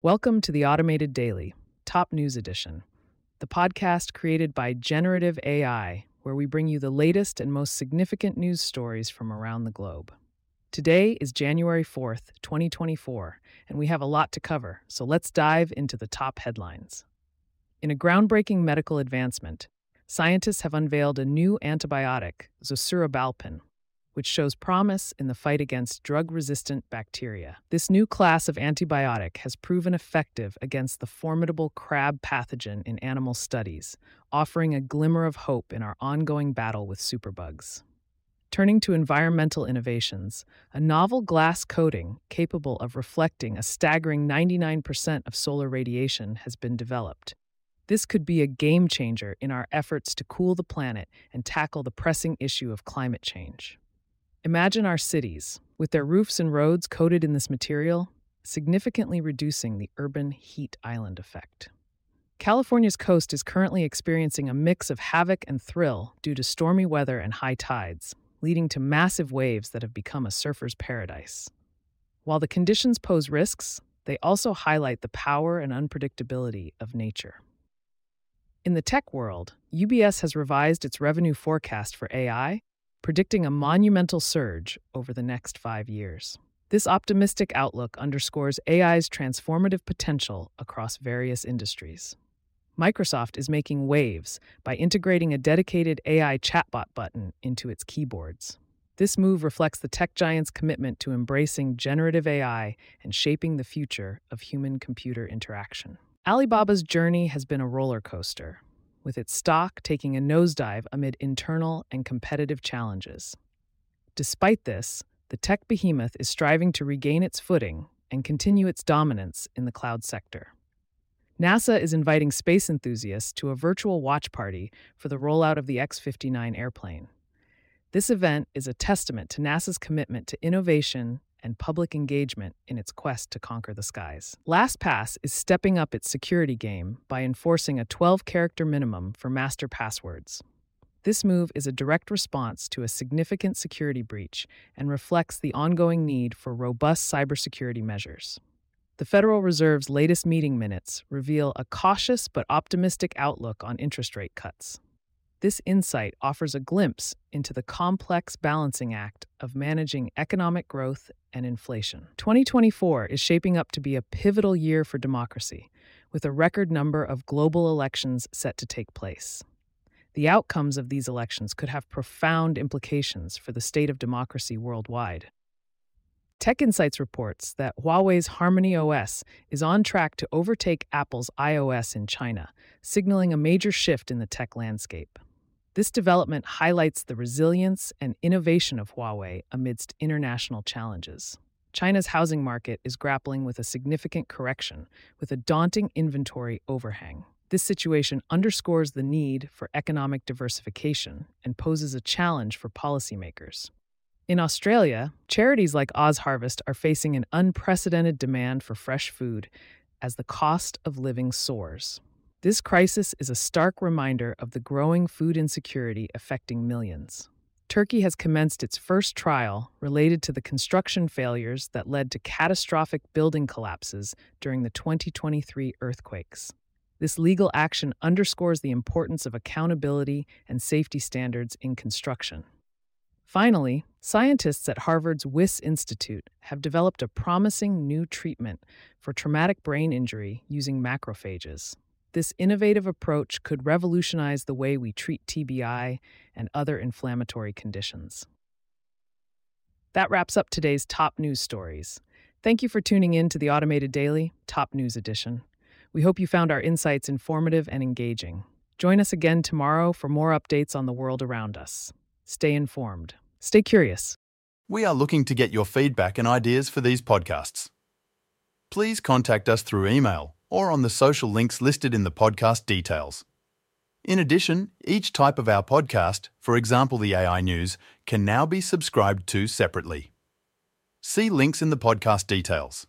Welcome to the Automated Daily, Top News Edition, the podcast created by Generative AI, where we bring you the latest and most significant news stories from around the globe. Today is January 4th, 2024, and we have a lot to cover, so let's dive into the top headlines. In a groundbreaking medical advancement, scientists have unveiled a new antibiotic, zosurabalpin, which shows promise in the fight against drug resistant bacteria. This new class of antibiotic has proven effective against the formidable crab pathogen in animal studies, offering a glimmer of hope in our ongoing battle with superbugs. Turning to environmental innovations, a novel glass coating capable of reflecting a staggering 99% of solar radiation has been developed. This could be a game changer in our efforts to cool the planet and tackle the pressing issue of climate change. Imagine our cities, with their roofs and roads coated in this material, significantly reducing the urban heat island effect. California's coast is currently experiencing a mix of havoc and thrill due to stormy weather and high tides, leading to massive waves that have become a surfer's paradise. While the conditions pose risks, they also highlight the power and unpredictability of nature. In the tech world, UBS has revised its revenue forecast for AI predicting a monumental surge over the next five years. This optimistic outlook underscores AI's transformative potential across various industries. Microsoft is making waves by integrating a dedicated AI chatbot button into its keyboards. This move reflects the tech giant's commitment to embracing generative AI and shaping the future of human computer interaction. Alibaba's journey has been a roller coaster, with its stock taking a nosedive amid internal and competitive challenges. Despite this, the tech behemoth is striving to regain its footing and continue its dominance in the cloud sector. NASA is inviting space enthusiasts to a virtual watch party for the rollout of the X 59 airplane. This event is a testament to NASA's commitment to innovation and public engagement in its quest to conquer the skies. LastPass is stepping up its security game by enforcing a 12 character minimum for master passwords. This move is a direct response to a significant security breach and reflects the ongoing need for robust cybersecurity measures. The Federal Reserve's latest meeting minutes reveal a cautious but optimistic outlook on interest rate cuts. This insight offers a glimpse into the complex balancing act of managing economic growth and inflation. 2024 is shaping up to be a pivotal year for democracy, with a record number of global elections set to take place. The outcomes of these elections could have profound implications for the state of democracy worldwide. Tech Insights reports that Huawei's Harmony OS is on track to overtake Apple's iOS in China, signaling a major shift in the tech landscape. This development highlights the resilience and innovation of Huawei amidst international challenges. China's housing market is grappling with a significant correction, with a daunting inventory overhang. This situation underscores the need for economic diversification and poses a challenge for policymakers. In Australia, charities like OzHarvest are facing an unprecedented demand for fresh food as the cost of living soars. This crisis is a stark reminder of the growing food insecurity affecting millions. Turkey has commenced its first trial related to the construction failures that led to catastrophic building collapses during the 2023 earthquakes. This legal action underscores the importance of accountability and safety standards in construction. Finally, scientists at Harvard's Wyss Institute have developed a promising new treatment for traumatic brain injury using macrophages. This innovative approach could revolutionize the way we treat TBI and other inflammatory conditions. That wraps up today's top news stories. Thank you for tuning in to the Automated Daily, Top News Edition. We hope you found our insights informative and engaging. Join us again tomorrow for more updates on the world around us. Stay informed. Stay curious. We are looking to get your feedback and ideas for these podcasts. Please contact us through email or on the social links listed in the podcast details. In addition, each type of our podcast, for example the AI News, can now be subscribed to separately. See links in the podcast details.